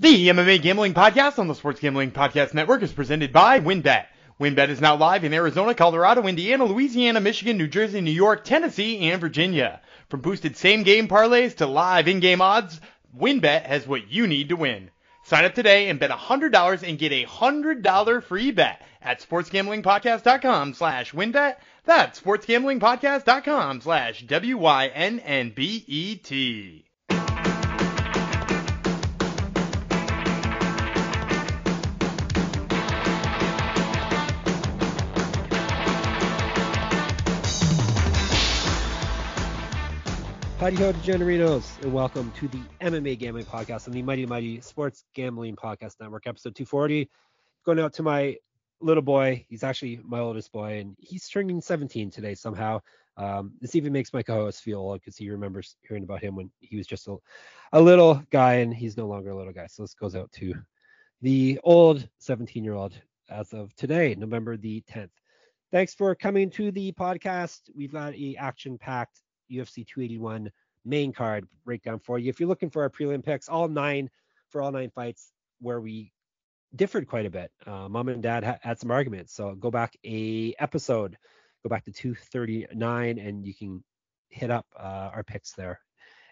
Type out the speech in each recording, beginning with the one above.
The MMA Gambling Podcast on the Sports Gambling Podcast Network is presented by WynnBET. WynnBET is now live in Arizona, Colorado, Indiana, Louisiana, Michigan, New Jersey, New York, Tennessee, and Virginia. From boosted same game parlays to live in game odds, WynnBET has what you need to win. Sign up today and bet $100 and get a $100 free bet at sportsgamblingpodcast.com slash wynnbet. That's sportsgamblingpodcast.com slash W-Y-N-N-B-E-T. Howdy ho, degeneritos, and welcome to the MMA Gambling Podcast on the Mighty Mighty Sports Gambling Podcast Network, episode 240. Going out to my little boy. He's actually my oldest boy, and he's turning 17 today somehow. Um, this even makes my co-host feel old because he remembers hearing about him when he was just a, a little guy, and he's no longer a little guy. So this goes out to the old 17-year-old as of today, November the 10th. Thanks for coming to the podcast. We've got a action-packed UFC 281 main card breakdown for you. If you're looking for our prelim picks, all nine for all nine fights where we differed quite a bit. Uh, Mom and Dad ha- had some arguments, so go back a episode, go back to 239, and you can hit up uh, our picks there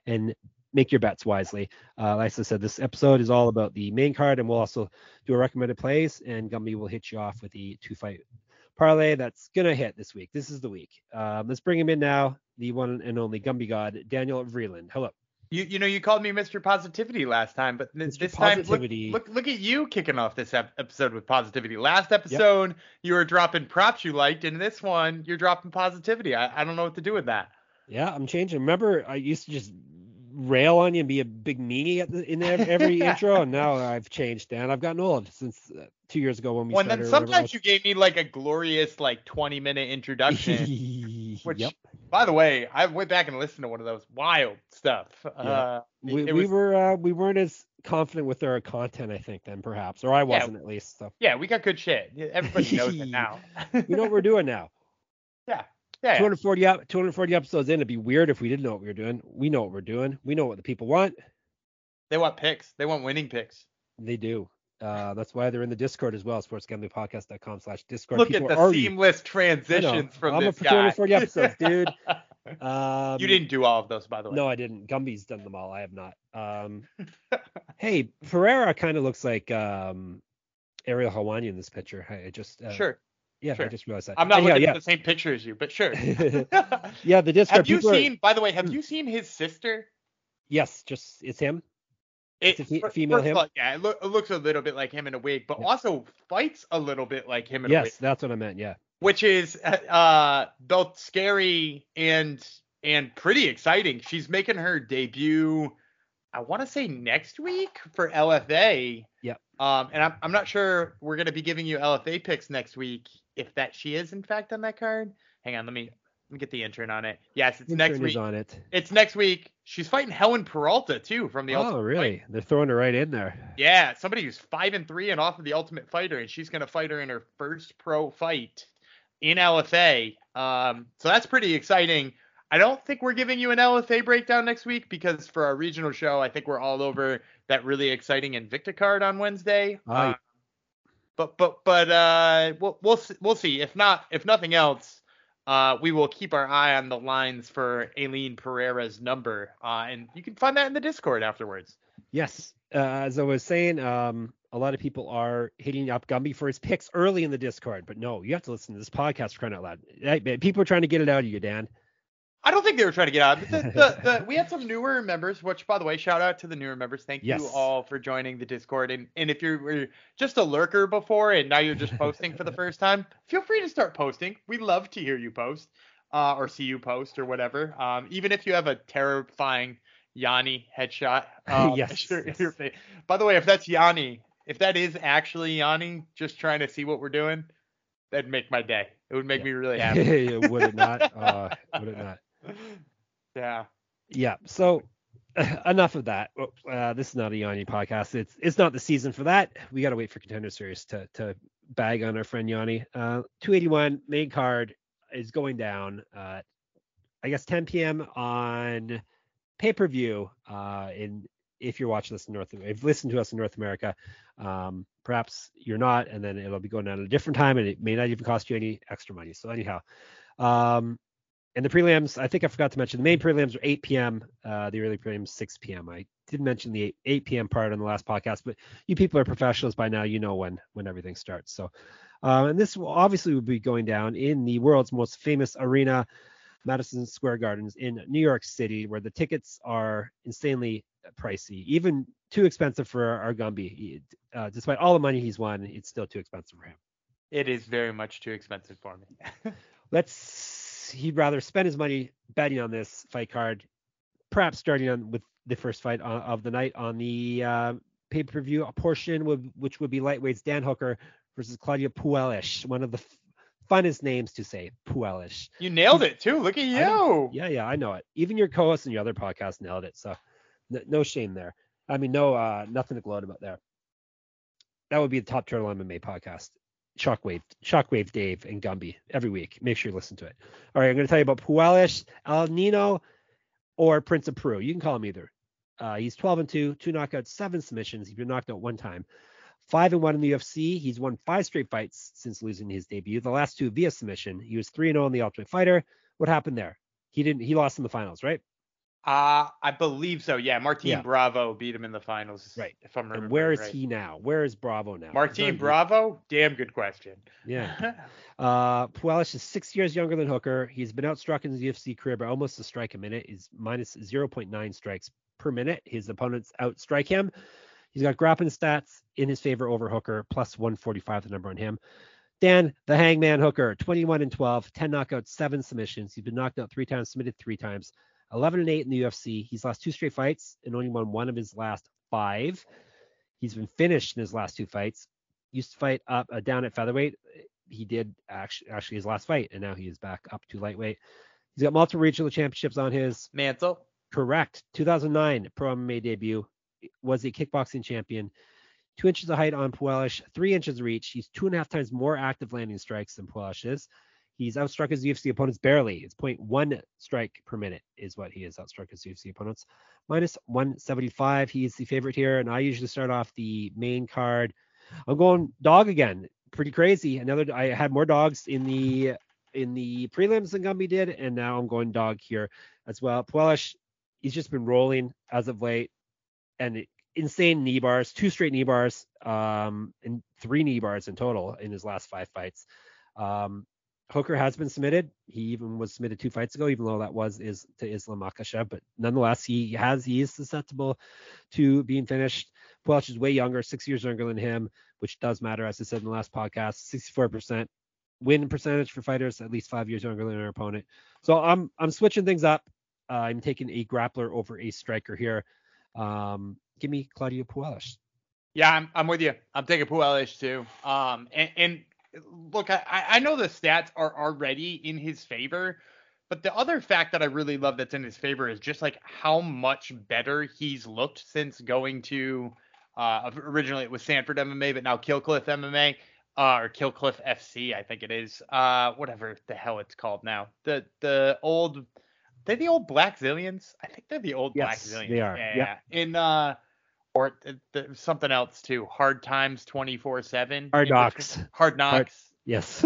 and make your bets wisely. Uh, like I said, this episode is all about the main card, and we'll also do a recommended plays, and Gumby will hit you off with the two fight parlay that's gonna hit this week. This is the week. Um, let's bring him in now, the one and only Gumby God, Daniel Vreeland. Hello. You you know you called me Mr. Positivity last time, but this, this time look, Positivity. look look at you kicking off this ep- episode with positivity. Last episode you were dropping props you liked, and this one you're dropping positivity. I, I don't know what to do with that. Yeah, I'm changing. Remember, I used to just rail on you and be a big meanie at the, in every intro, and now I've changed, Dan. I've gotten old since uh, two years ago when we Well, and then started. or whatever sometimes you gave me like a glorious like 20 minute introduction. which, yep. By the way, I went back and listened to one of those wild stuff. Uh, We, we was- were uh, we weren't as confident with our content, I think, then perhaps, or I wasn't at least. So yeah, we got good shit. Everybody knows it now. we know what we're doing now. yeah, yeah. 240 ep- 240 episodes in, it'd be weird if we didn't know what we were doing. We know what we're doing. We know what the people want. They want picks. They want winning picks. They do. Uh, that's why they're in the Discord as well, sportsgamblingpodcast.com slash Discord. Look People at the seamless transitions from I'm this for guy. 240 episodes, dude. Um, you didn't do all of those, by the way. No, I didn't. Gumby's done them all. I have not. Um, hey, Pereira kind of looks like um, Ariel Helwani in this picture. I just uh, Sure. Yeah, I just realized that. I'm not Anyhow, looking yeah. at the same picture as you, but sure. yeah, the Discord. have you people are- seen, by the way, have Hmm. you seen his sister? Yes, just it's him. It, It's a female him? all, yeah, it, loo- it looks a little bit like him in a wig, but Yeah. also fights a little bit like him in a wig, Yes, that's what I meant. Yeah. which is uh, uh, both scary and and pretty exciting. She's making her debut. I want to say next week for LFA. Yep. Um, and I'm I'm not sure we're gonna be giving you LFA picks next week if that she is in fact on that card. Hang on, let me get the intern on it. Yes, it's next week. on it. It's next week. She's fighting Helen Peralta too from the Oh, Ultimate really? Fight. They're throwing her right in there. Yeah, somebody who's five and three and off of the Ultimate Fighter, and she's gonna fight her in her first pro fight in LFA. Um, so that's pretty exciting. I don't think we're giving you an LFA breakdown next week because for our regional show, I think we're all over that really exciting Invicta card on Wednesday. Uh, but but but uh, we'll we'll see, we'll see. If not, if nothing else, uh, we will keep our eye on the lines for Aline Pereira's number, uh, and you can find that in the Discord afterwards. Yes. Uh, as I was saying, um, a lot of people are hitting up Gumby for his picks early in the Discord, but no, you have to listen to this podcast for crying out loud. People are trying to get it out of you, Dan. I don't think they were trying to get out. The, the, the, we had some newer members, which, by the way, shout out to the newer members. Thank Yes. you all for joining the Discord. And and if you were just a lurker before and now you're just posting for the first time, feel free to start posting. We love to hear you post, uh, or see you post or whatever. Um, even if you have a terrifying Yanni headshot. Um, Yes, your- yes. your By the way, if that's Yanni, if that is actually Yanni, just trying to see what we're doing, that'd make my day. It would make me really happy. would it not? Uh, would it not? Yeah. So enough of that. Uh, this is not a Yanni podcast. It's it's not the season for that. We got to wait for contender series to to bag on our friend Yanni. Uh, 281 main card is going down. Uh, I guess 10 p.m. on pay per view uh, in if you're watching this in North if listen to us in North America, um, perhaps you're not, and then it'll be going down at a different time, and it may not even cost you any extra money. So anyhow, um, and the prelims, I think I forgot to mention the main prelims are 8 p.m. Uh, the early prelims 6 p.m. I did mention the 8, 8 p.m. part on the last podcast, but you people are professionals by now. You know when when everything starts. So, uh, and this will obviously will be going down in the world's most famous arena, Madison Square Gardens in New York City, where the tickets are insanely pricey, even too expensive for our Gumby. Uh, despite all the money he's won, it's still too expensive for him. It is very much too expensive for me. Let's. He'd rather spend his money betting on this fight card, perhaps starting on with the first fight of the night on the uh, pay-per-view portion, which would be lightweights Dan Hooker versus Claudio Puelles, one of the f- funnest names to say, Puelles. You nailed it too. Look at you. Yeah, yeah, I know it. Even your co-host and your other podcast nailed it. So n- no shame there. I mean, no, uh, nothing to gloat about there. That would be the Top Turtle MMA podcast. Shockwave, Shockwave Dave and Gumby every week. Make sure you listen to it. All right, I'm going to tell you about Puelles, El Nino, or Prince of Peru. You can call him either. Uh, he's 12 and 2, two knockouts, seven submissions. He's been knocked out one time. Five and one in the UFC. He's won five straight fights since losing his debut. The last two via submission. He was 3 and 0 in the Ultimate Fighter. What happened there? He didn't. He lost in the finals, right? Uh, I believe so. Yeah, Martin Yeah. Bravo beat him in the finals. Right. If I'm remembering And where is right. he now? Where is Bravo now? Martin Bravo? Damn good question. Yeah. Uh, Puelles is six years younger than Hooker. He's been outstruck in his UFC career by almost a strike a minute. He's minus 0.9 strikes per minute. His opponents outstrike him. He's got grappling stats in his favor over Hooker, plus 145 the number on him. Dan, the Hangman Hooker, 21 and 12, 10 knockouts, seven submissions. He's been knocked out three times, submitted three times, 11 and 8 in the UFC. He's lost two straight fights and only won one of his last five. He's been finished in his last two fights. Used to fight up uh, down at featherweight. He did actually actually his last fight, and now he is back up to lightweight. He's got multiple regional championships on his Mantle. correct 2009 pro MMA debut. Was a kickboxing champion. Two inches of height on Puelles, three inches of reach. He's two and a half times more active landing strikes than Puelles is. He's outstruck his UFC opponents barely. It's 0.1 strike per minute is what he has outstruck his UFC opponents. Minus 175. He's the favorite here, and I usually start off the main card. I'm going dog again. Pretty crazy. Another. I had more dogs in the in the prelims than Gumby did, and now I'm going dog here as well. Puelles, he's just been rolling as of late, and insane knee bars, two straight knee bars, um, and three knee bars in total in his last five fights. Um, Hooker has been submitted. He even was submitted two fights ago, even though that was is to Islam Makhachev. But nonetheless, he has he is susceptible to being finished. Puelles is way younger, six years younger than him, which does matter, as I said in the last podcast. 64% win percentage for fighters at least five years younger than their opponent. So I'm I'm switching things up. Uh, I'm taking a grappler over a striker here. Um, give me Claudio Puelles. Yeah, I'm, I'm with you. I'm taking Puelles too. Um, and, and look, I, I know the stats are already in his favor, but the other fact that I really love that's in his favor is just like how much better he's looked since going to uh, originally it was Sanford MMA, but now Kill Cliff MMA uh, or Kill Cliff FC, I think it is. Uh, whatever the hell it's called now. The the old they're the old Blackzilians. I think they're the old Yes, Blackzilians. they are. Yeah. Yeah. yeah. In uh or th- th- something else too. Hard Times 24/7. Hard Knocks. Hard Knocks. Yes.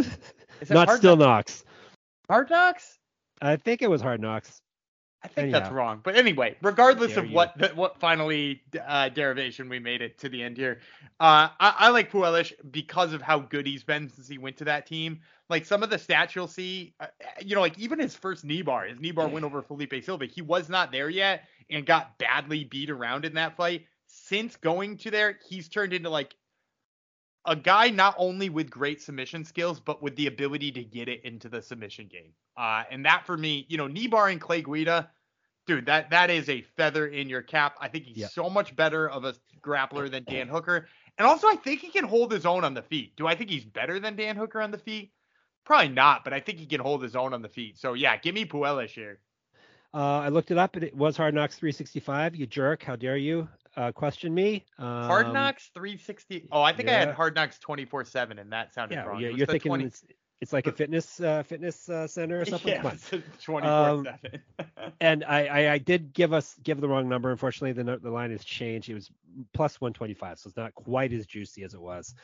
Not Hard still Knocks? Knox. Hard Knocks? I think it was Hard Knocks. I think that's wrong. But anyway, regardless of you. what the, what finally uh, derivation we made it to the end here, uh, I, I like Puelles because of how good he's been since he went to that team. Like some of the stats you'll see, uh, you know, like even his first knee bar, his knee bar win over Felipe Silva, he was not there yet and got badly beat around in that fight. Since going to there, he's turned into like a guy not only with great submission skills, but with the ability to get it into the submission game. Uh, and that for me, you know, knee bar and Clay Guida, dude, that that is a feather in your cap. I think he's Yeah. so much better of a grappler than Dan Hooker. And also, I think he can hold his own on the feet. Do I think he's better than Dan Hooker on the feet? Probably not, but I think he can hold his own on the feet. So yeah, give me Puelles here. Uh, I looked it up and it was Hard Knocks 365. You jerk. How dare you uh, question me? Um, Hard Knocks 360. Oh, I think I had. Hard Knocks 24/7, and that sounded Yeah, wrong. It you're, was you're the thinking 20 it's It's like a fitness uh, fitness uh, center or something. Yeah, on. 24 Um, 7. And I, I, I did give us give the wrong number. Unfortunately, the the line has changed. It was plus 125, so it's not quite as juicy as it was.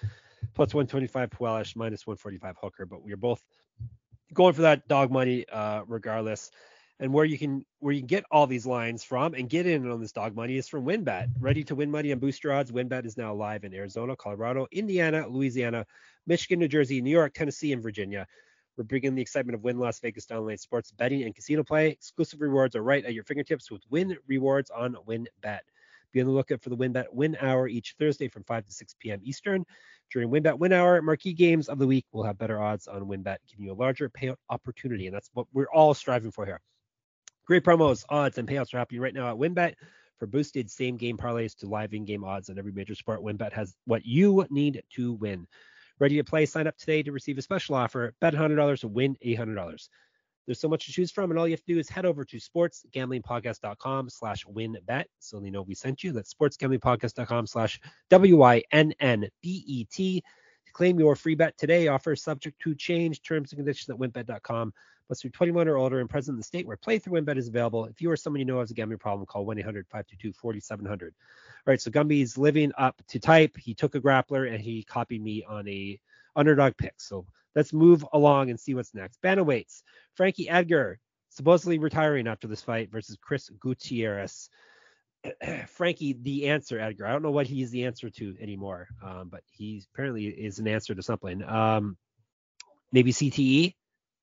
Plus 125 Puelles, minus 145 Hooker, but we are both going for that dog money uh, regardless. And where you can where you can get all these lines from and get in on this dog money is from WynnBET. Ready to win money on booster odds. WynnBET is now live in Arizona, Colorado, Indiana, Louisiana, Michigan, New Jersey, New York, Tennessee, and Virginia. We're bringing the excitement of Wynn Las Vegas online sports betting and casino play. Exclusive rewards are right at your fingertips with Wynn Rewards on WynnBET. Be on the lookout for the WynnBET Win Hour each Thursday from 5 to 6 p.m. Eastern. During WynnBET Win Hour, marquee games of the week will have better odds on WynnBET, giving you a larger payout opportunity, and that's what we're all striving for here. Great promos, odds, and payouts are happening right now at WynnBET. For boosted same game parlays to live in game odds on every major sport, WynnBET has what you need to win. Ready to play? Sign up today to receive a special offer. Bet $100 to win $800. There's so much to choose from, and all you have to do is head over to sportsgamblingpodcast.com slash wynnbet so they know we sent you. That's sportsgamblingpodcast.com slash W-I-N-N-B-E-T. To claim your free bet today, offer subject to change, terms and conditions at wynnbet.com. Must be 21 or older and present in the state where playthrough embed is available. If you or someone you know has a gambling problem, call 1-800-522-4700. All right, so Gumby's living up to type. He took a grappler and he copied me on a underdog pick. So let's move along and see what's next. Bantamweights. Frankie Edgar supposedly retiring after this fight versus Chris Gutierrez. Frankie, the answer, Edgar. I don't know what he's the answer to anymore, um, but he apparently is an answer to something. Um, maybe CTE.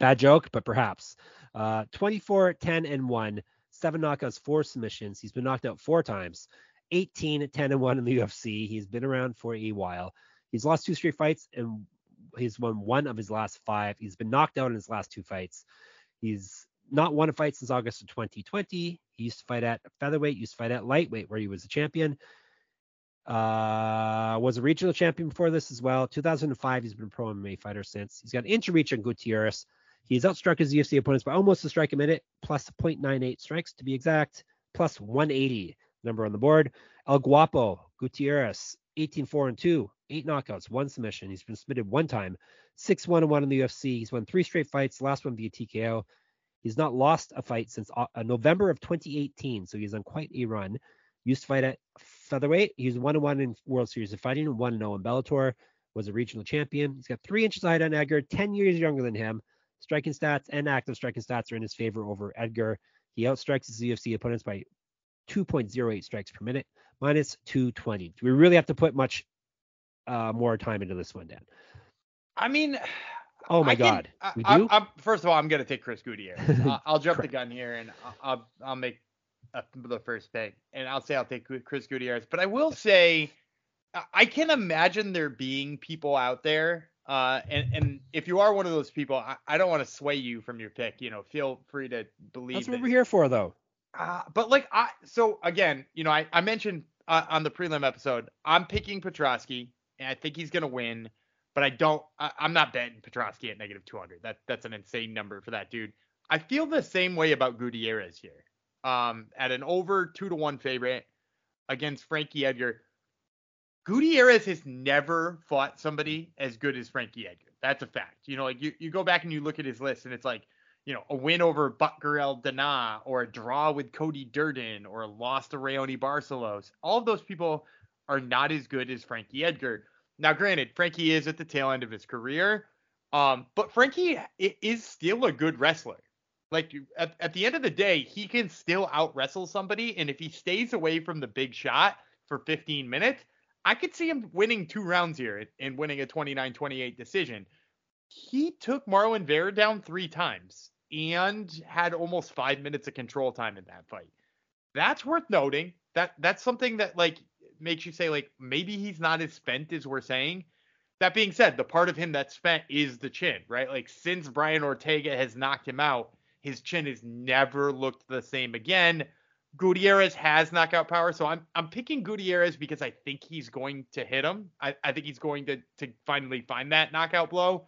Bad joke, but perhaps. Uh, 24, 10, and 1. Seven knockouts, four submissions. He's been knocked out four times. 18, 10, and 1 in the UFC. He's been around for a while. He's lost two straight fights and he's won one of his last five. He's been knocked out in his last two fights. He's not won a fight since August of 2020. He used to fight at featherweight, used to fight at lightweight, where he was a champion. Uh, was a regional champion before this as well. 2005, he's been a pro MMA fighter since. He's got an inch reach on Gutierrez. He's outstruck his UFC opponents by almost a strike a minute, plus 0.98 strikes to be exact, plus 180 number on the board. El Guapo Gutierrez, 18 4 and 2, eight knockouts, one submission. He's been submitted one time, 6 1 and 1 in the UFC. He's won three straight fights, last one via TKO. He's not lost a fight since uh, November of 2018, so he's on quite a run. Used to fight at featherweight. He's 1 1 in World Series of Fighting, 1 0 in Bellator. Was a regional champion. He's got three inches height on Edgar, 10 years younger than him. Striking stats and active striking stats are in his favor over Edgar. He outstrikes his UFC opponents by 2.08 strikes per minute, minus 220. Do we really have to put much uh, more time into this one, Dan? I mean, Oh my I God, I, we I- do? I'm- first of all, I'm gonna take Chris Gutierrez. I'll, I'll jump the gun here and I'll I'll, make a, the first pick, and I'll say I'll take Chris Gutierrez. But I will say, I- I can imagine there being people out there, uh, and and if you are one of those people, I, I don't want to sway you from your pick. You know, feel free to believe. That's what that- we're here for, though. uh, but like I so again, you know, I, I mentioned uh, on the prelim episode, I'm picking Petroski, and I think he's gonna win. But I don't. I, I'm not betting Petroski at negative 200. That that's an insane number for that dude. I feel the same way about Gutierrez here. Um, at an over two to one favorite against Frankie Edgar. Gutierrez has never fought somebody as good as Frankie Edgar. That's a fact. You know, like you, you go back and you look at his list, and it's like you know, a win over Batgerel Danaa or a draw with Cody Durden or a loss to Raoni Barcelos. All of those people are not as good as Frankie Edgar. Now, granted, Frankie is at the tail end of his career, um, but Frankie is still a good wrestler. Like at, at the end of the day, he can still out wrestle somebody, and if he stays away from the big shot for 15 minutes, I could see him winning two rounds here and winning a 29-28 decision he took Marlon Vera down three times and had almost five minutes of control time in that fight. That's worth noting. That that's something that like makes you say like maybe he's not as spent as we're saying. That being said, the part of him that's spent is the chin, right? Like since Brian Ortega has knocked him out, his chin has never looked the same again. Gutierrez has knockout power, so I'm I'm picking Gutierrez because I think he's going to hit him. I, I think he's going to to finally find that knockout blow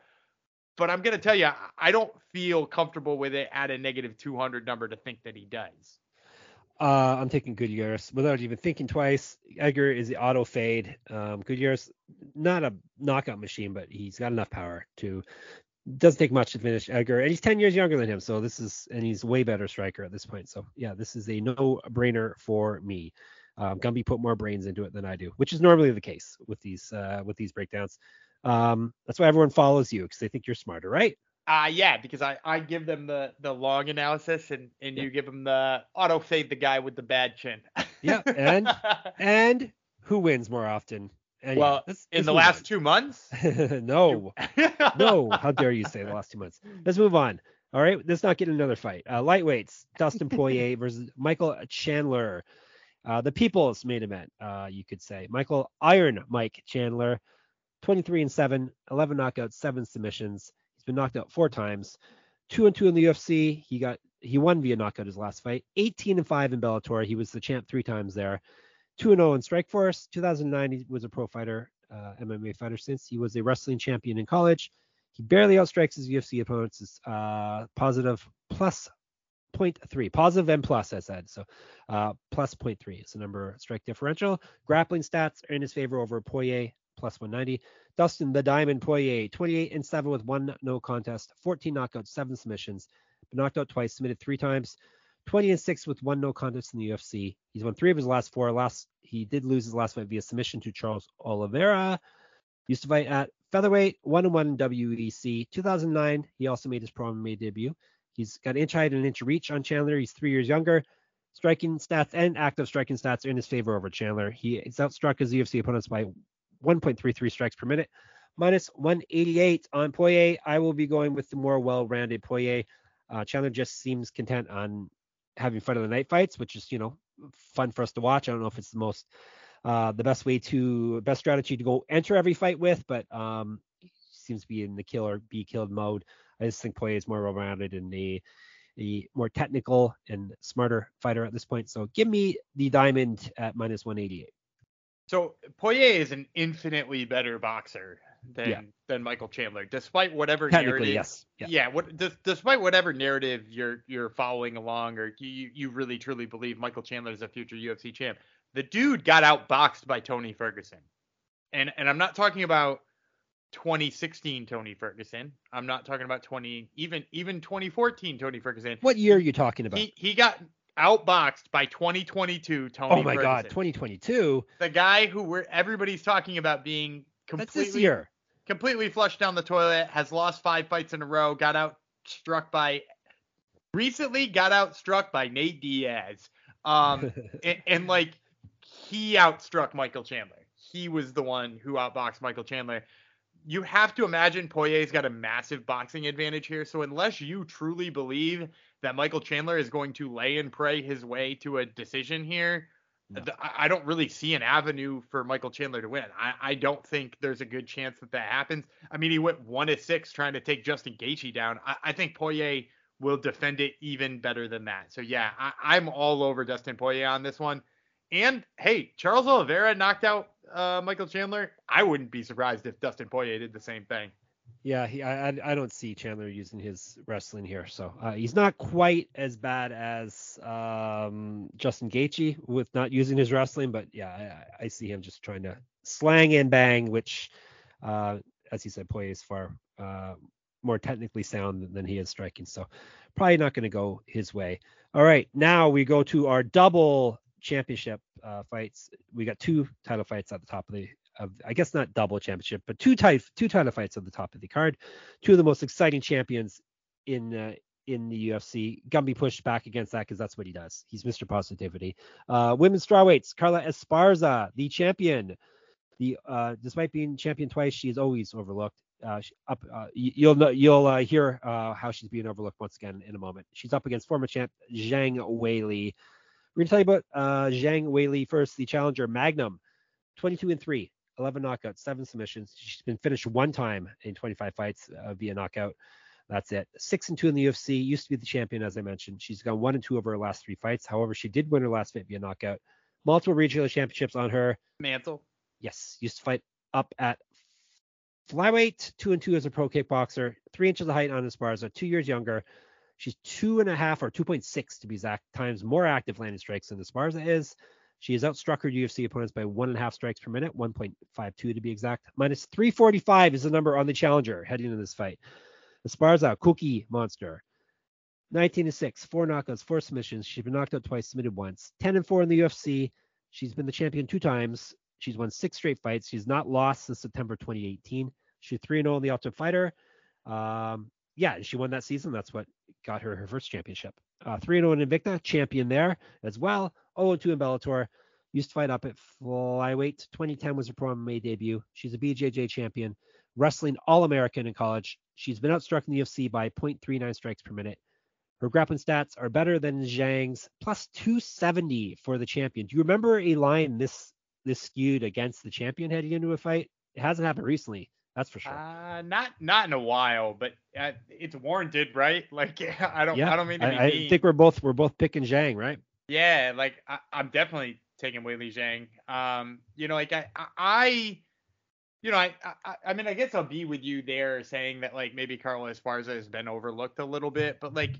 but I'm gonna tell you, I don't feel comfortable with it at a negative 200 number to think that he does. Uh, I'm taking Gutierrez without even thinking twice. Edgar is the auto fade. Um, Gutierrez, not a knockout machine, but he's got enough power to doesn't take much to finish Edgar, and he's 10 years younger than him. So this is, and he's way better striker at this point. So yeah, this is a no-brainer for me. Um, Gumby put more brains into it than I do, which is normally the case with these uh, with these breakdowns. Um, that's why everyone follows you because they think you're smarter, right? Uh yeah, because I, I give them the the long analysis and and yeah. you give them the auto fade the guy with the bad chin. yeah, and and who wins more often? Well, let's, in let's the last on. two months? no, no. How dare you say the last two months? Let's move on. All right, let's not get another fight. Uh, lightweights: Dustin Poirier versus Michael Chandler. Uh, the people's main event, uh, you could say. Michael Iron Mike Chandler, 23 and 7, 11 knockouts, 7 submissions. He's been knocked out four times. 2 and 2 in the UFC. He got he won via knockout his last fight. 18 and 5 in Bellator. He was the champ three times there. 2 0 in Strikeforce. 2009, he was a pro fighter, uh, MMA fighter since. He was a wrestling champion in college. He barely outstrikes his UFC opponents. Is uh, positive plus 0.3. Positive and plus, I said. So uh, plus 0.3 is the number strike differential. Grappling stats are in his favor over Poirier, plus 190. Dustin the Diamond Poirier, 28 and 7 with one no contest, 14 knockouts, seven submissions. Knocked out twice, submitted three times. 20 and 6 with one no contest in the UFC. He's won three of his last four. Last he did lose his last fight via submission to Charles Oliveira. Used to fight at featherweight, one and one in WEC. 2009, he also made his pro MMA debut. He's got inch height and inch reach on Chandler. He's three years younger. Striking stats and active striking stats are in his favor over Chandler. He is outstruck his UFC opponents by 1.33 strikes per minute, minus 188 on Poirier. I will be going with the more well-rounded Poirier. Uh, Chandler just seems content on having fun of the night fights, which is you know fun for us to watch. I don't know if it's the most uh, the best way to best strategy to go enter every fight with, but um, seems to be in the kill or be killed mode. I just think Poirier is more well-rounded and a, a more technical and smarter fighter at this point. So give me the diamond at minus 188. So Poirier is an infinitely better boxer than yeah. than Michael Chandler, despite whatever narrative. Yes. Yeah. yeah what, d- despite whatever narrative you're you're following along, or you you really truly believe Michael Chandler is a future UFC champ. The dude got outboxed by Tony Ferguson, and and I'm not talking about 2016 Tony Ferguson. I'm not talking about 20 even even 2014 Tony Ferguson. What year are you talking about? He he got outboxed by 2022 Tony. Oh my Ferguson. God, 2022. The guy who we're everybody's talking about being completely That's this year. completely flushed down the toilet, has lost five fights in a row, got out struck by recently got out struck by Nate Diaz. Um and, and like he outstruck Michael Chandler. He was the one who outboxed Michael Chandler you have to imagine Poirier's got a massive boxing advantage here. So unless you truly believe that Michael Chandler is going to lay and pray his way to a decision here, no. I don't really see an avenue for Michael Chandler to win. I, I don't think there's a good chance that that happens. I mean, he went one to six trying to take Justin Gaethje down. I, I think Poirier will defend it even better than that. So yeah, I, I'm all over Dustin Poirier on this one. And hey, Charles Oliveira knocked out uh, Michael Chandler, I wouldn't be surprised if Dustin Poirier did the same thing. Yeah, he, I, I don't see Chandler using his wrestling here, so uh, he's not quite as bad as um, Justin Gaethje with not using his wrestling, but yeah, I, I see him just trying to slang and bang, which, uh, as you said, Poirier is far uh, more technically sound than he is striking, so probably not going to go his way. All right, now we go to our double championship uh, fights. We got two title fights at the top of the of I guess not double championship, but two title two title fights at the top of the card. Two of the most exciting champions in uh, in the UFC. Gumby pushed back against that because that's what he does. He's Mr. Positivity. Uh, women's strawweights, Carla Esparza, the champion. The uh, despite being champion twice, she is always overlooked. Uh, up, uh, you'll know, you'll uh, hear uh, how she's being overlooked once again in a moment. She's up against former champ Zhang Weili. We're to tell you about uh, Zhang Weili first, the challenger Magnum, 22 and 3, 11 knockouts, 7 submissions. She's been finished one time in 25 fights uh, via knockout. That's it. 6 and 2 in the UFC, used to be the champion, as I mentioned. She's gone 1 and 2 over her last three fights. However, she did win her last fight via knockout. Multiple regional championships on her. Mantle. Yes, used to fight up at flyweight, 2 and 2 as a pro kickboxer, 3 inches of height on Esparza, 2 years younger. She's two and a half or 2.6 to be exact times more active landing strikes than Esparza is. She has outstruck her UFC opponents by one and a half strikes per minute, 1.52 to be exact. Minus 345 is the number on the challenger heading into this fight. Esparza, Cookie Monster. 19 and 6, four knockouts, four submissions. She's been knocked out twice, submitted once. 10 and 4 in the UFC. She's been the champion two times. She's won six straight fights. She's not lost since September 2018. She's 3 0 in the Ultimate Fighter. Um, yeah, she won that season. That's what got her her first championship. Uh, 3 0 in Invicta, champion there as well. 0 2 in Bellator. Used to fight up at flyweight. 2010 was her pro MMA debut. She's a BJJ champion, wrestling All American in college. She's been outstruck in the UFC by 0.39 strikes per minute. Her grappling stats are better than Zhang's, plus 270 for the champion. Do you remember a line this this skewed against the champion heading into a fight? It hasn't happened recently. That's for sure. Uh, not not in a while, but uh, it's warranted, right? Like I don't yeah, I don't mean to be I, I think we're both we're both picking Zhang, right? Yeah, like I, am definitely taking Weili Zhang. Um, you know, like I I you know, I, I I mean I guess I'll be with you there saying that like maybe Carlos Esparza has been overlooked a little bit, but like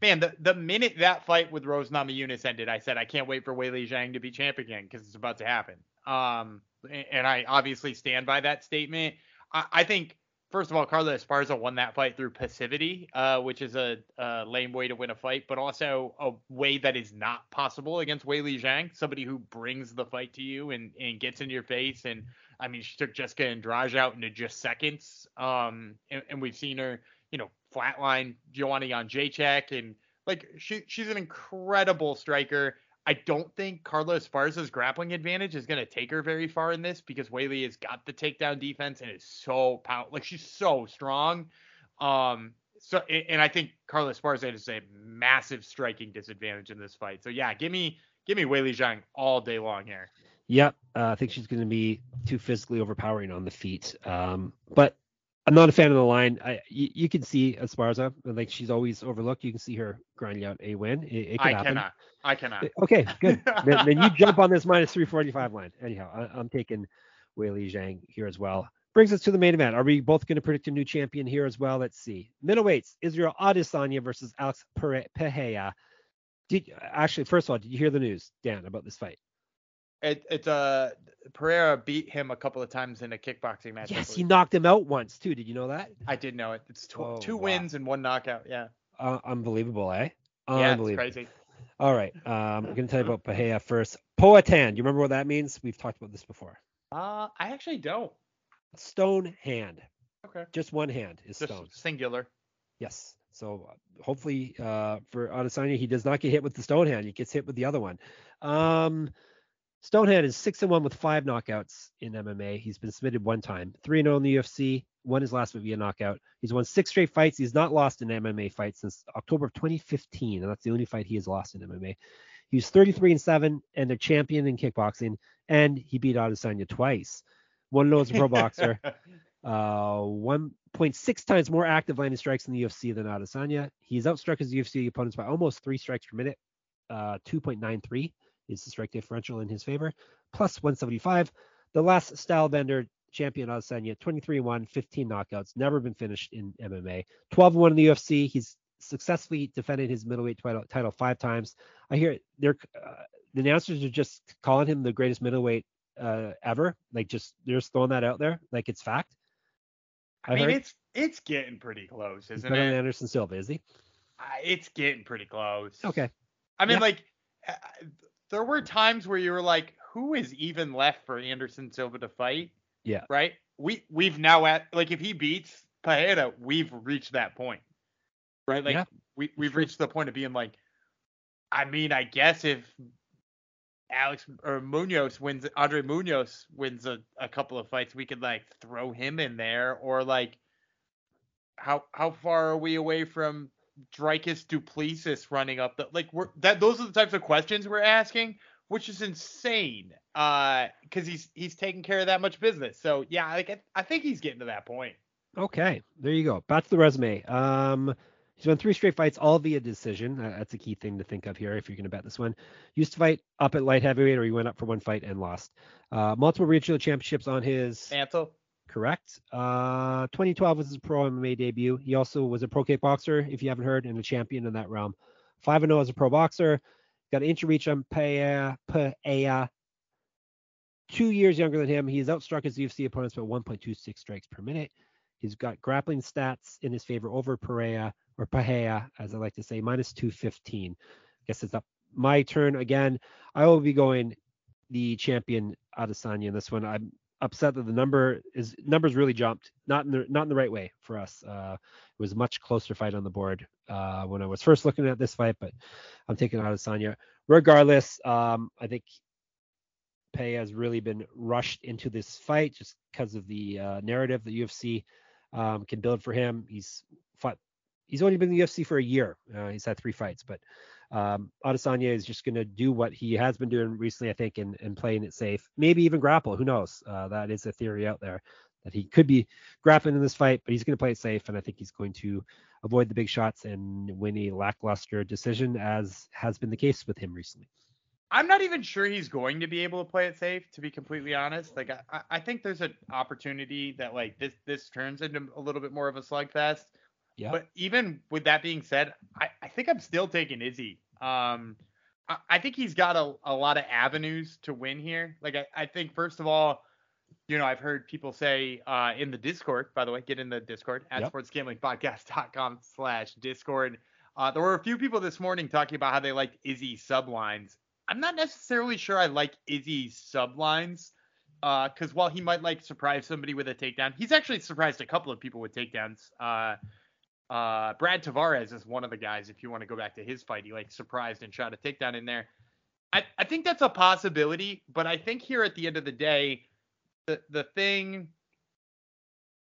man, the, the minute that fight with Rose Namajunas ended, I said I can't wait for Weili Zhang to be champ again because it's about to happen. Um, and I obviously stand by that statement. I, I think first of all, Carla Esparza won that fight through passivity, uh, which is a, a, lame way to win a fight, but also a way that is not possible against Weili Zhang, somebody who brings the fight to you and, and gets in your face. And I mean, she took Jessica Andrade out into just seconds. Um, and, and we've seen her, you know, flatline Joanna Jędrzejczyk and like she she's an incredible striker. I don't think Carla Esparza's grappling advantage is going to take her very far in this because Weili has got the takedown defense and is so power like she's so strong. Um, so and I think Carla Esparza has a massive striking disadvantage in this fight. So yeah, give me give me Weili Zhang all day long here. Yep, uh, I think she's going to be too physically overpowering on the feet. Um, but I'm not a fan of the line. I, you, you, can see Esparza, like she's always overlooked. You can see her grinding out a win. It, it I happen. cannot. I cannot. Eh, okay, good. then, then, you jump on this minus 345 line. Anyhow, I, am taking Wei Li Zhang here as well. Brings us to the main event. Are we both going to predict a new champion here as well? Let's see. Middleweights: Israel Adesanya versus Alex Pereira. Did actually, first of all, did you hear the news, Dan, about this fight? It, it's uh Pereira beat him a couple of times in a kickboxing match. Yes, he knocked him out once too. Did you know that? I did know it. It's two, oh, two wow. wins and one knockout. Yeah. Uh, unbelievable, eh? Yeah, it's crazy. All right. Um, I'm gonna tell you about Pereira first. Poatan. You remember what that means? We've talked about this before. Uh, I actually don't. Stone hand. Okay. Just one hand is Just stone. Singular. Yes. So uh, hopefully uh, for Adesanya, he does not get hit with the stone hand. He gets hit with the other one. Um, Stonehand is six and one with five knockouts in MMA. He's been submitted one time, three and zero oh in the UFC. Won his last via knockout. He's won six straight fights. He's not lost an MMA fight since October of 2015, and that's the only fight he has lost in MMA. He's 33 and seven, and a champion in kickboxing, and he beat Adesanya twice. One of those pro boxer. Uh, 1.6 times more active landing strikes in the UFC than Adesanya. He's outstruck his UFC opponents by almost three strikes per minute, uh, 2.93 is the strike differential in his favor, plus 175. The last Stylebender champion Adesanya, 23 1, 15 knockouts, never been finished in MMA. 12 1 in the UFC. He's successfully defended his middleweight title, title five times. I hear they're uh, the announcers are just calling him the greatest middleweight uh, ever. Like just they're just throwing that out there, like it's fact. I, I mean, heard. it's it's getting pretty close, isn't it? Anderson Silva, is he? Uh, it's getting pretty close. Okay. I mean, yeah. like uh, there were times where you were like, who is even left for Anderson Silva to fight? Yeah. Right? We we've now at like if he beats Pereira, we've reached that point. Right? Like yeah, we we've reached the point of being like, I mean, I guess if Alex or Muniz wins Andre Muniz wins a, a couple of fights, we could like throw him in there or like how how far are we away from Dricus Du Plessis running up the like we're that those are the types of questions we're asking, which is insane. Uh, because he's he's taking care of that much business. So yeah, like I, I think he's getting to that point. Okay, there you go. Back to the resume. Um, he's won three straight fights, all via decision. that's a key thing to think of here if you're going to bet this one. Used to fight up at light heavyweight, or he went up for one fight and lost. Uh, multiple regional championships on his mantle correct. Uh, 2012 was his pro MMA debut. He also was a pro kickboxer, if you haven't heard, and a champion in that realm. 5 0 as a pro boxer. Got an inch reach on. Pereira. Two years younger than him. He's outstruck his UFC opponents by 1.26 strikes per minute. He's got grappling stats in his favor over Pereira or Pahea, as I like to say, minus 215. Guess it's up my turn again. I will be going the champion Adesanya in this one. I'm upset that the number is numbers really jumped, not in the not in the right way for us. Uh, it was a much closer fight on the board uh, when I was first looking at this fight, but I'm taking Adesanya. Regardless, um, I think Pay has really been rushed into this fight just because of the uh, narrative that UFC um, can build for him. He's fought. He's only been in the UFC for a year. Uh, he's had three fights, but um, Adesanya is just going to do what he has been doing recently, I think, and, and playing it safe. Maybe even grapple. Who knows? Uh, that is a theory out there that he could be grappling in this fight, but he's going to play it safe, and I think he's going to avoid the big shots and win a lackluster decision, as has been the case with him recently. I'm not even sure he's going to be able to play it safe, to be completely honest. Like I, I think there's an opportunity that like this this turns into a little bit more of a slugfest. Yeah. But even with that being said, I, I think I'm still taking Izzy. Um, I, I think he's got a, a lot of avenues to win here. Like I, I think first of all, you know, I've heard people say uh, in the Discord, by the way, get in the Discord at yep. sportsgamblingpodcast.com slash Discord. Uh, there were a few people this morning talking about how they liked Izzy sublines. I'm not necessarily sure I like Izzy sublines. Uh, because while he might like surprise somebody with a takedown, he's actually surprised a couple of people with takedowns. Uh, Brad Tavares is one of the guys. If you want to go back to his fight, he like surprised and shot a takedown in there. I, I think that's a possibility, but I think here at the end of the day, the the thing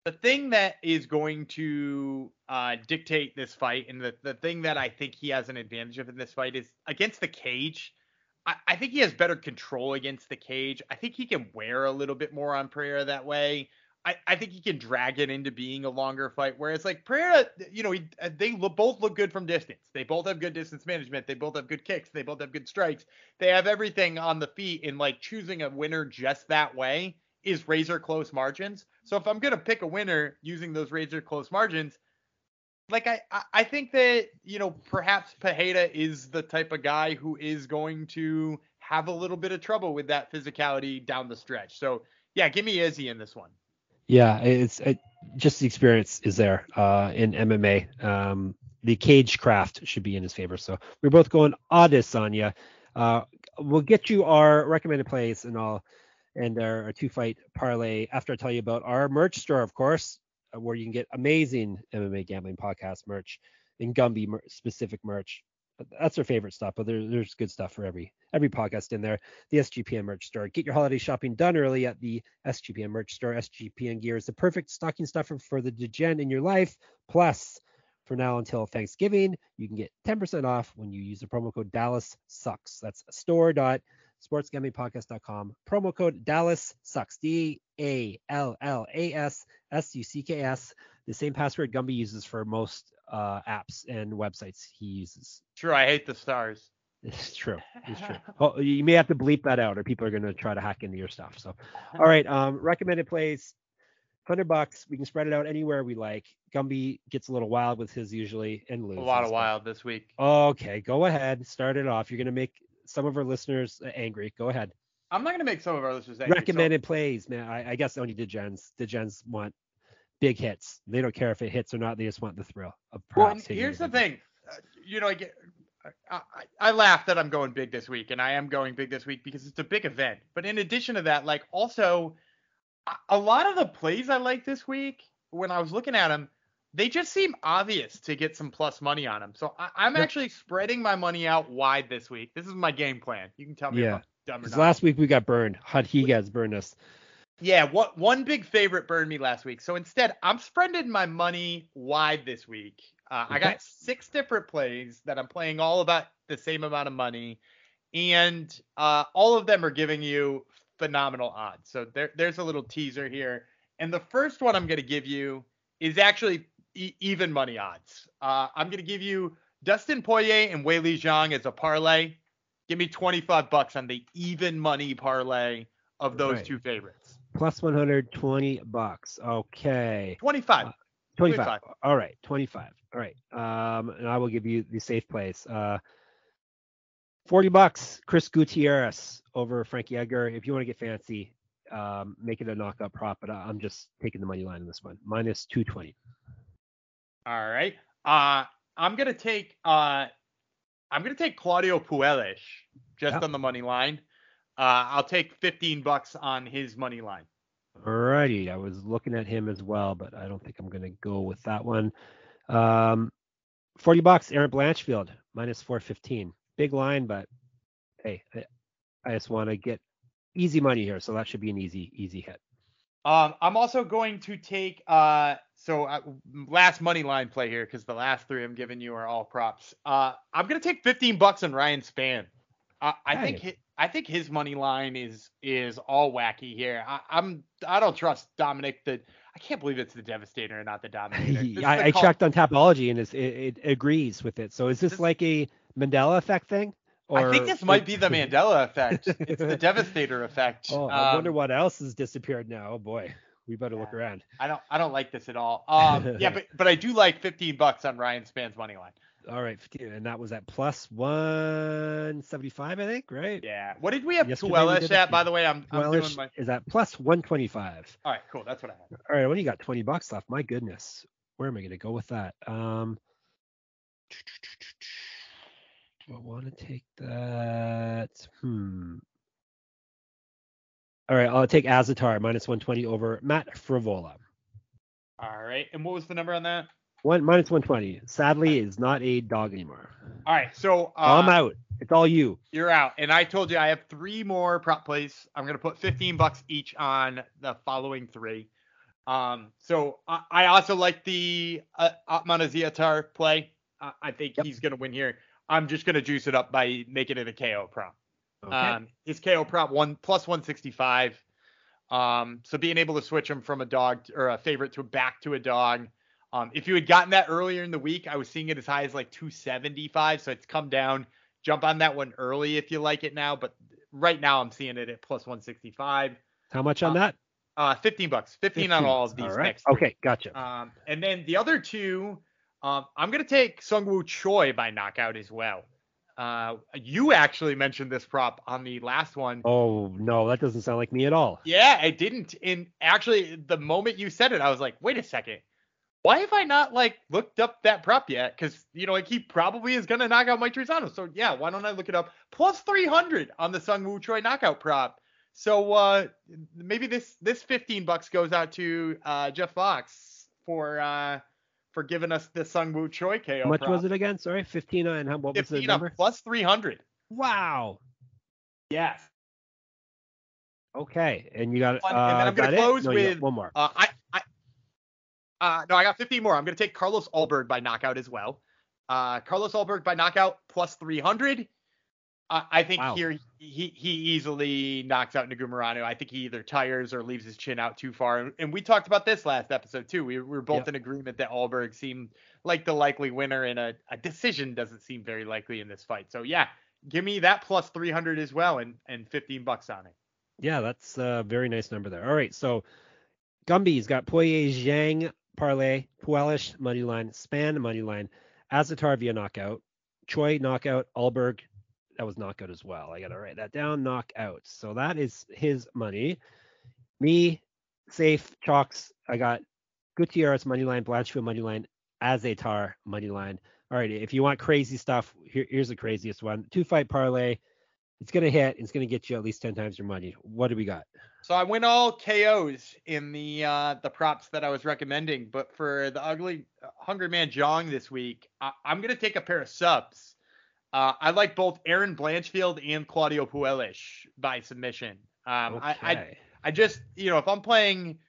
the thing that is going to uh, dictate this fight and the, the thing that I think he has an advantage of in this fight is against the cage. I, I think he has better control against the cage. I think he can wear a little bit more on Pereira that way. I, I think he can drag it into being a longer fight. Whereas like Pereira, you know, he, uh, they both look good from distance. They both have good distance management. They both have good kicks. They both have good strikes. They have everything on the feet. And like choosing a winner just that way is razor close margins. So if I'm gonna pick a winner using those razor close margins, like I, I think that you know perhaps Pereira is the type of guy who is going to have a little bit of trouble with that physicality down the stretch. So yeah, give me Izzy in this one. Yeah, it's it, just the experience is there uh, in MMA. Um, the cage craft should be in his favor. So we're both going Adesanya. Uh, we'll get you our recommended plays and all, and our, our two fight parlay after I tell you about our merch store, of course. Uh, where you can get amazing MMA gambling podcast merch and Gumby mer- specific merch. That's our favorite stuff, but there, there's good stuff for every every podcast in there. The SGPN merch store. Get your holiday shopping done early at the SGPN merch store. SGPN gear is the perfect stocking stuffer for the degen in your life. Plus, for now until Thanksgiving, you can get 10% off when you use the promo code Dallas Sucks. That's store dot sportsgamblingpodcast.com. Promo code Dallas Sucks. D A L L A S S U C K S. The same password Gumby uses for most uh, apps and websites he uses. True. I hate the stars. It's true. It's true. oh, you may have to bleep that out, or people are going to try to hack into your stuff. So, all right. Um, recommended plays. Hundred bucks. We can spread it out anywhere we like. Gumby gets a little wild with his usually and loses. A lot of wild this week. Okay, go ahead. Start it off. You're gonna make some of our listeners uh, angry. Go ahead. I'm not gonna make some of our listeners angry. Recommended so. plays, man. I, I guess only Degens. Degens want big hits. They don't care if it hits or not. They just want the thrill of Well, here's the thing. Uh, you know, I get. I, I, laugh that I'm going big this week, and I am going big this week because it's a big event. But in addition to that, like also, a lot of the plays I like this week, when I was looking at them, they just seem obvious to get some plus money on them. So I, am actually spreading my money out wide this week. This is my game plan. You can tell me yeah. dumb. Last week we got burned. Rodriguez burned us. Yeah, what one big favorite burned me last week. So instead, I'm spreading my money wide this week. Uh, okay. I got six different plays that I'm playing all about the same amount of money, and uh, all of them are giving you phenomenal odds. So there, there's a little teaser here. And the first one I'm going to give you is actually e- even money odds. Uh, I'm going to give you Dustin Poirier and Weili Zhang as a parlay. Give me 25 bucks on the even money parlay of those right. two favorites. Plus 120 bucks. Okay. 25. Uh, 25. 25. All right. 25. All right. Um, and I will give you the safe place. Uh, 40 bucks, Chris Gutierrez over Frankie Edgar. If you want to get fancy, um, make it a knockout prop, but I'm just taking the money line in this one, minus 220. All right. Uh, I'm gonna take uh, I'm gonna take Claudio Puelles just on the money line. Uh, I'll take 15 bucks on his money line. Alrighty, I was looking at him as well, but I don't think I'm gonna go with that one. Um, 40 bucks, Erin Blanchfield, minus 415. Big line, but hey, I, I just want to get easy money here, so that should be an easy, easy hit. Um, I'm also going to take uh, so uh, last money line play here because the last three I'm giving you are all props. Uh, I'm gonna take 15 bucks on Ryan Spann. I think Hey. hi- I think his money line is is all wacky here. I, I'm I don't trust Dominic. The I can't believe it's the Devastator and not the Dominator. I, I checked on Tapology and it's, it, it agrees with it. So is this, This- like a Mandela effect thing? I think this might be the Mandela effect. It's the Devastator effect. Oh, I Um, wonder what else has disappeared now. Oh boy, we better look around. I don't I don't like this at all. Um, yeah, but but I do like 15 bucks on Ryan Spann's money line. All right, and that was at plus 175, I think, right? Yeah. What did we have Yesterday we Puelles did at? it. By the way, I'm I'm doing my. is at plus 125. All right, cool. That's what I have. All right, what do you got? 20 bucks left. My goodness, where am I going to go with that? Um, do I want to take that? Hmm. All right, I'll take Azaitar minus 120 over Matt Frevola. All right. And what was the number on that? One minus 120. Sadly, is not a dog anymore. All right. So uh, I'm out. It's all you. you're out. And I told you I have three more prop plays. I'm gonna put 15 bucks each on the following three. Um. So I, I also like the uh, Ottman Azaitar play. I, I think Yep. he's gonna win here. I'm just gonna juice it up by making it a KO prop. Okay. Um, his KO prop one plus 165. Um, so being able to switch him from a dog or a favorite to back to a dog. Um, if you had gotten that earlier in the week, I was seeing it as high as like 275. So it's come down. Jump on that one early if you like it now. But right now I'm seeing it at plus 165. How much on uh, that? Uh, 15 bucks. 15, on all of these All right. next. Okay, gotcha. Um, and then the other two, um, I'm gonna take Seungwoo Choi by knockout as well. Uh, you actually mentioned this prop on the last one. oh no, that doesn't sound like me at all. Yeah, I didn't. And actually, the moment you said it, I was like, wait a second. Why have I not like looked up that prop yet? Because you know, like he probably is gonna knock out Mike Trizano. So yeah, why don't I look it up? Plus 300 on the Seung Woo Choi knockout prop. So uh, maybe this this 15 bucks goes out to uh, Jeff Fox for uh, for giving us the Seung Woo Choi KO. How much prop. was it again? Sorry, 15 and how, what was the number? plus 300. Wow. Yes. Okay, and you got it. Fun. And then uh, I'm gonna got it? close No, you with- one more. Uh, I, I, uh, no, I got 15 more. I'm gonna take Carlos Ulberg by knockout as well. Uh, Carlos Ulberg by knockout plus 300. Uh, I think Wow. here he he easily knocks out Negumereanu. I think he either tires or leaves his chin out too far. And, and we talked about this last episode too. We, we were both Yep. in agreement that Ulberg seemed like the likely winner, and a, a decision doesn't seem very likely in this fight. So yeah, give me that plus 300 as well, and and 15 bucks on it. Yeah, that's a very nice number there. All right, so Gumby's got Poirier, Zhang, Parlay, Puelles, money line, Spann, money line, Azaitar via knockout, Choi, knockout, Ulberg, that was knockout as well. I got to write that down, knockout. So that is his money. Me, safe, chalks, I got Gutierrez, money line, Blanchfield, money line, Azaitar, money line. All right, if you want crazy stuff, here, here's the craziest one. Two fight parlay. It's gonna hit. It's gonna get you at least ten times your money. What do we got? So I went all KOs in the uh, the props that I was recommending, but for the ugly uh, Hungry Man Jong this week, I, I'm gonna take a pair of subs. Uh, I like both Erin Blanchfield and Claudio Puelles by submission. Um, I, I I just you know if I'm playing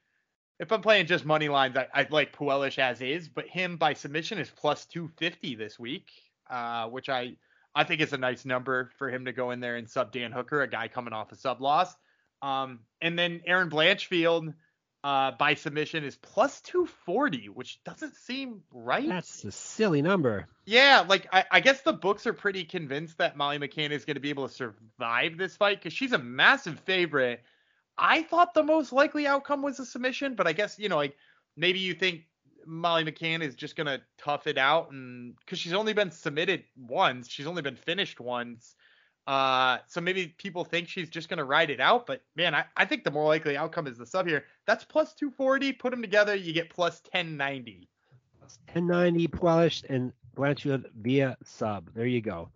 if I'm playing just money lines, I, I like Puelles as is, but him by submission is plus 250 this week, uh, which I I think it's a nice number for him to go in there and sub Dan Hooker, a guy coming off a sub loss. Um, and then Erin Blanchfield uh, by submission is plus 240, which doesn't seem right. That's a silly number. Yeah, like I, I guess the books are pretty convinced that Molly McCann is going to be able to survive this fight because she's a massive favorite. I thought the most likely outcome was a submission, but I guess you know, like maybe you think Molly McCann is just to tough it out, and because she's only been submitted once, she's only been finished once. Uh, so maybe people think she's just to ride it out, but man, I, I think the more likely outcome is the sub here. That's plus 240. Put them together, you get plus 1090. 1090 Puelles and Blanchfield via sub. There you go.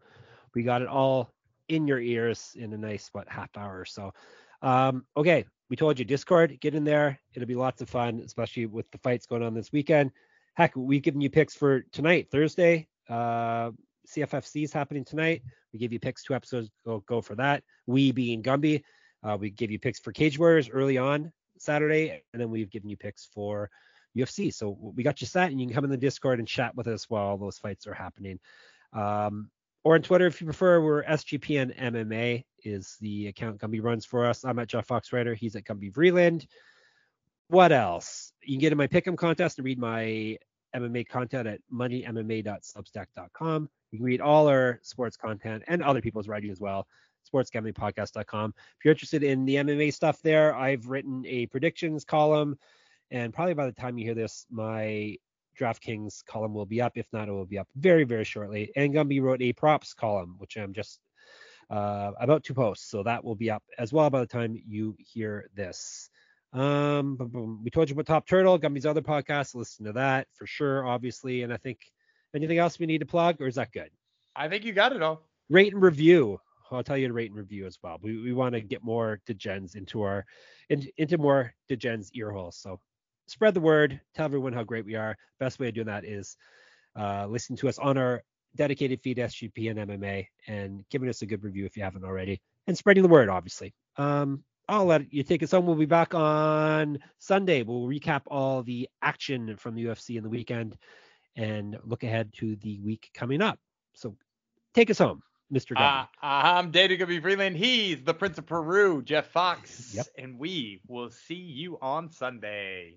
We got it all in your ears in a nice what half hour or so. Um, okay, we told you Discord, get in there. It'll be lots of fun, especially with the fights going on this weekend. Heck, we've given you picks for tonight, Thursday. Uh, CFFC is happening tonight. We give you picks two episodes go go for that. We being Gumby, uh, we give you picks for Cage Warriors early on Saturday, and then we've given you picks for UFC. So we got you set, and you can come in the Discord and chat with us while those fights are happening. Um, or on Twitter if you prefer. We're SGPN MMA is the account Gumby runs for us. I'm at Jeff Fox Writer. He's at Gumby Vreeland. What else? You can get in my pick'em contest and read my MMA content at moneymma.substack.com. You can read all our sports content and other people's writing as well. Sportsgamblingpodcast.com. If you're interested in the MMA stuff there, I've written a predictions column, and probably by the time you hear this, my DraftKings column will be up. If not, it will be up very, very shortly. And Gumby wrote a props column, which I'm just uh, about two posts. So that will be up as well by the time you hear this. Um, boom, boom. we told you about Top Turtle, Gumby's other podcast. Listen to that for sure, obviously. And I think anything else we need to plug, or is that good? I think you got it all. Rate and review. I'll tell you to rate and review as well. We, we want to get more degens into our in, into more degens ear holes. So spread the word, tell everyone how great we are. Best way of doing that is uh, listen to us on our dedicated feed, SGP and MMA, and giving us a good review if you haven't already, and spreading the word, obviously. Um, I'll let you take us home. We'll be back on Sunday. We'll recap all the action from the UFC in the weekend and look ahead to the week coming up. So take us home. Mr. Uh, I'm David Gumby Freeland. He's the Prince of Peru, Jeff Fox. Yep. And we will see you on Sunday.